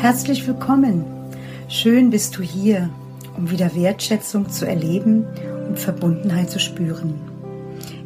Herzlich willkommen. Schön bist du hier, um wieder Wertschätzung zu erleben und Verbundenheit zu spüren.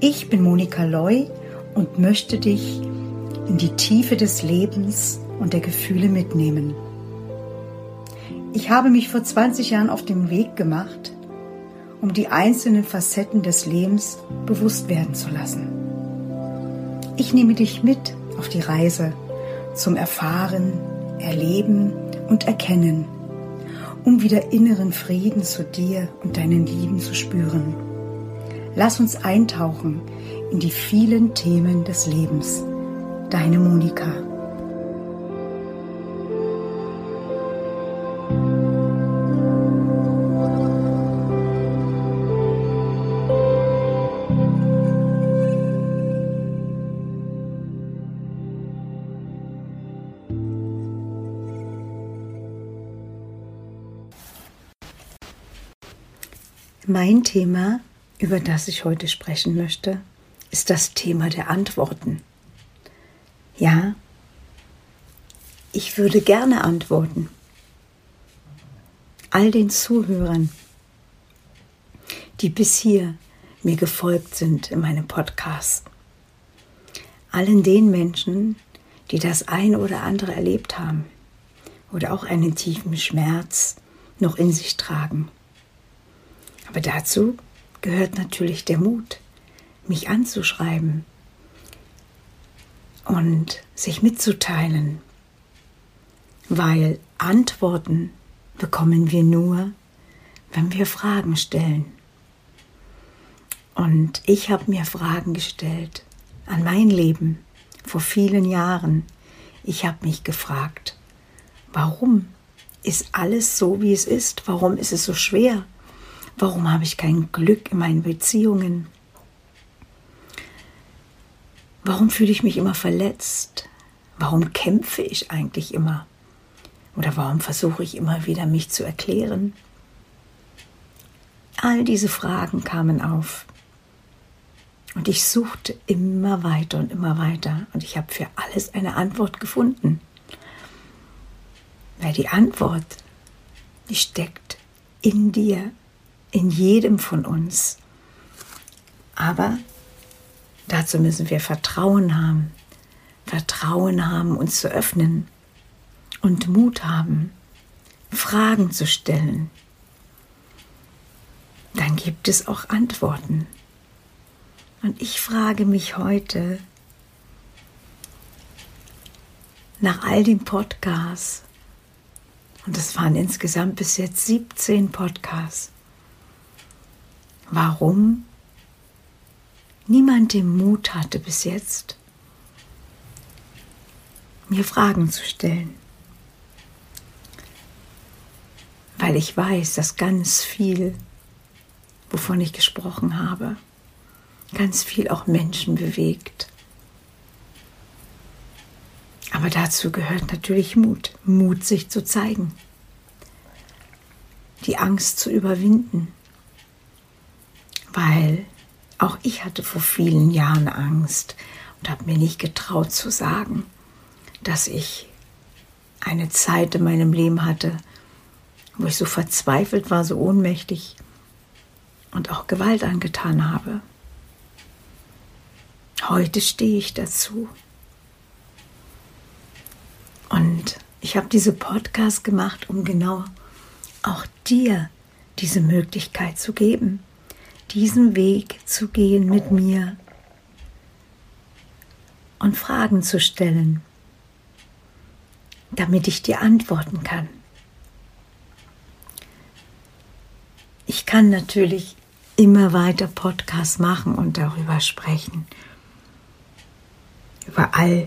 Ich bin Monika Loy und möchte dich in die Tiefe des Lebens und der Gefühle mitnehmen. Ich habe mich vor 20 Jahren auf den Weg gemacht, um die einzelnen Facetten des Lebens bewusst werden zu lassen. Ich nehme dich mit auf die Reise zum Erfahren, Erleben und Erkennen, um wieder inneren Frieden zu dir und deinen Lieben zu spüren. Lass uns eintauchen in die vielen Themen des Lebens. Deine Monika. Mein Thema, über das ich heute sprechen möchte, ist das Thema der Antworten. Ja, ich würde gerne antworten. All den Zuhörern, die bis hier mir gefolgt sind in meinem Podcast. Allen den Menschen, die das eine oder andere erlebt haben oder auch einen tiefen Schmerz noch in sich tragen. Aber dazu gehört natürlich der Mut, mich anzuschreiben und sich mitzuteilen, weil Antworten bekommen wir nur, wenn wir Fragen stellen. Und ich habe mir Fragen gestellt an mein Leben vor vielen Jahren. Ich habe mich gefragt, warum ist alles so, wie es ist? Warum ist es so schwer? Warum habe ich kein Glück in meinen Beziehungen? Warum fühle ich mich immer verletzt? Warum kämpfe ich eigentlich immer? Oder warum versuche ich immer wieder mich zu erklären? All diese Fragen kamen auf. Und ich suchte immer weiter und immer weiter. Und ich habe für alles eine Antwort gefunden. Weil die Antwort, die steckt in dir, in jedem von uns. Aber dazu müssen wir Vertrauen haben. Vertrauen haben, uns zu öffnen und Mut haben, Fragen zu stellen. Dann gibt es auch Antworten. Und ich frage mich heute nach all den Podcasts, und es waren insgesamt bis jetzt 17 Podcasts, warum niemand den Mut hatte bis jetzt, mir Fragen zu stellen. Weil ich weiß, dass ganz viel, wovon ich gesprochen habe, ganz viel auch Menschen bewegt. Aber dazu gehört natürlich Mut, Mut sich zu zeigen, die Angst zu überwinden, weil auch ich hatte vor vielen Jahren Angst und habe mir nicht getraut zu sagen, dass ich eine Zeit in meinem Leben hatte, wo ich so verzweifelt war, so ohnmächtig und auch Gewalt angetan habe. Heute stehe ich dazu. Und ich habe diese Podcast gemacht, um genau auch dir diese Möglichkeit zu geben diesen Weg zu gehen mit mir und Fragen zu stellen, damit ich dir antworten kann. Ich kann natürlich immer weiter Podcasts machen und darüber sprechen, über all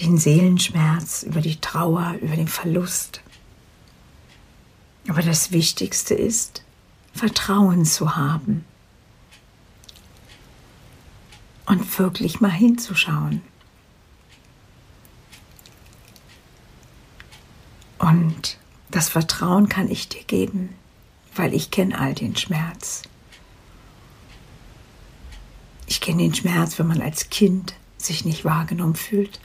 den Seelenschmerz, über die Trauer, über den Verlust. Aber das Wichtigste ist, Vertrauen zu haben und wirklich mal hinzuschauen. Und das Vertrauen kann ich dir geben, weil ich kenne all den Schmerz. Ich kenne den Schmerz, wenn man als Kind sich nicht wahrgenommen fühlt.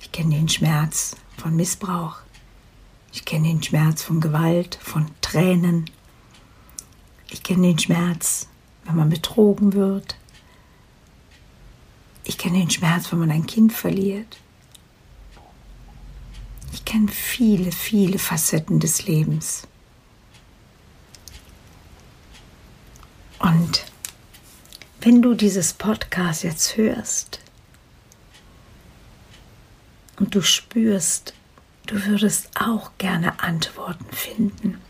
Ich kenne den Schmerz von Missbrauch. Ich kenne den Schmerz von Gewalt, von Tränen. Ich kenne den Schmerz, wenn man betrogen wird. Ich kenne den Schmerz, wenn man ein Kind verliert. Ich kenne viele, viele Facetten des Lebens. Und wenn du dieses Podcast jetzt hörst und du spürst, du würdest auch gerne Antworten finden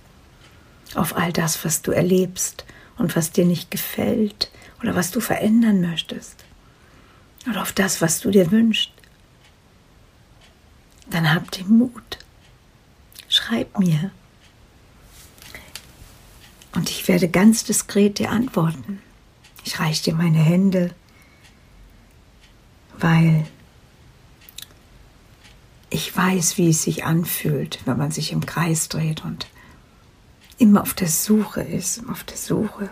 auf all das, was du erlebst und was dir nicht gefällt oder was du verändern möchtest oder auf das, was du dir wünschst, dann hab den Mut. Schreib mir. Und ich werde ganz diskret dir antworten. Ich reiche dir meine Hände, weil ich weiß, wie es sich anfühlt, wenn man sich im Kreis dreht und immer auf der Suche ist, auf der Suche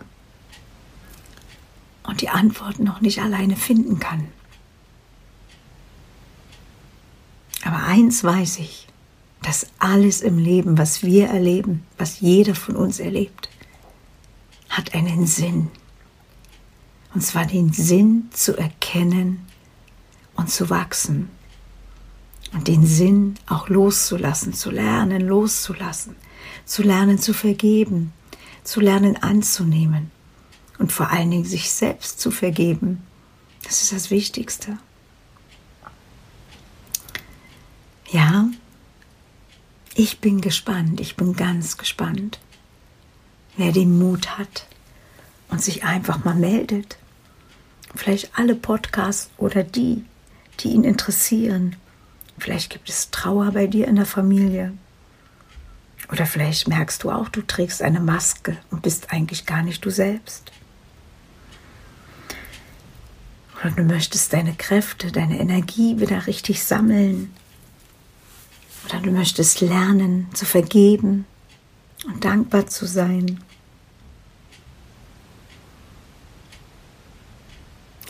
und die Antwort noch nicht alleine finden kann. Aber eins weiß ich, dass alles im Leben, was wir erleben, was jeder von uns erlebt, hat einen Sinn. Und zwar den Sinn zu erkennen und zu wachsen. Und den Sinn auch loszulassen, zu lernen, loszulassen, zu lernen zu vergeben, zu lernen anzunehmen und vor allen Dingen sich selbst zu vergeben. Das ist das Wichtigste. Ja, ich bin gespannt, ich bin ganz gespannt, wer den Mut hat und sich einfach mal meldet. Vielleicht alle Podcasts oder die, die ihn interessieren. Vielleicht gibt es Trauer bei dir in der Familie. Oder vielleicht merkst du auch, du trägst eine Maske und bist eigentlich gar nicht du selbst. Oder du möchtest deine Kräfte, deine Energie wieder richtig sammeln oder du möchtest lernen zu vergeben und dankbar zu sein.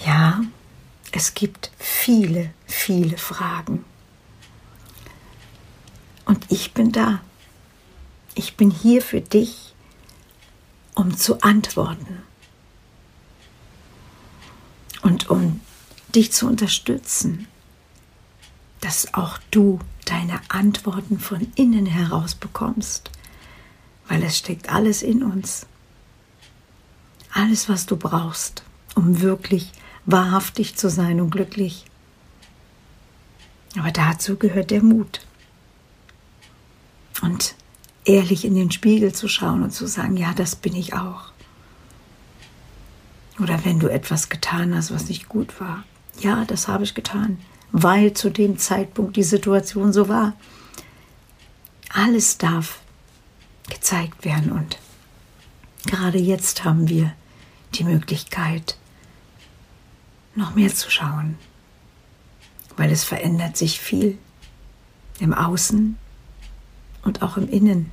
Ja, es gibt viele, viele Fragen. Und ich bin da. Ich bin hier für dich, um zu antworten und um dich zu unterstützen, dass auch du deine Antworten von innen heraus bekommst, weil es steckt alles in uns. Alles, was du brauchst, um wirklich wahrhaftig zu sein und glücklich. Aber dazu gehört der Mut. Und ehrlich in den Spiegel zu schauen und zu sagen, ja, das bin ich auch. Oder wenn du etwas getan hast, was nicht gut war. Ja, das habe ich getan weil zu dem Zeitpunkt die Situation so war. Alles darf gezeigt werden und gerade jetzt haben wir die Möglichkeit, noch mehr zu schauen, weil es verändert sich viel im Außen und auch im Innen,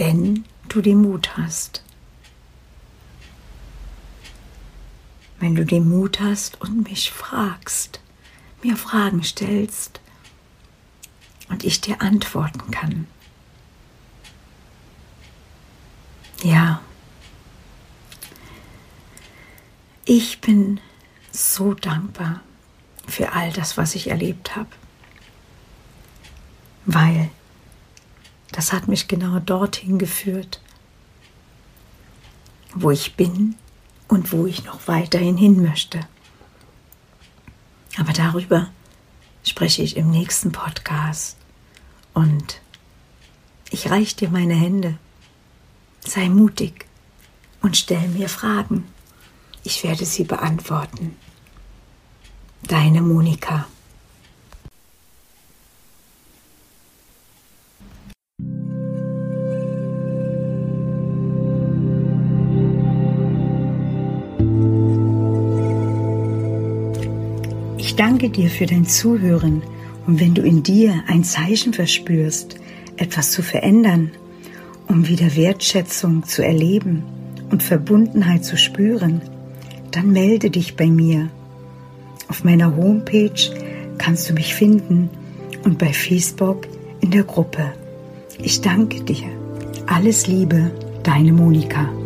wenn du den Mut hast, wenn du den Mut hast und mich fragst, mir Fragen stellst und ich dir antworten kann. Ja, ich bin so dankbar für all das, was ich erlebt habe, weil das hat mich genau dorthin geführt, wo ich bin und wo ich noch weiterhin hin möchte. Aber darüber spreche ich im nächsten Podcast. Und ich reiche dir meine Hände. Sei mutig und stell mir Fragen. Ich werde sie beantworten. Deine Monika. Danke dir für dein Zuhören und wenn du in dir ein Zeichen verspürst, etwas zu verändern, um wieder Wertschätzung zu erleben und Verbundenheit zu spüren, dann melde dich bei mir. Auf meiner Homepage kannst du mich finden und bei Facebook in der Gruppe. Ich danke dir. Alles Liebe, deine Monika.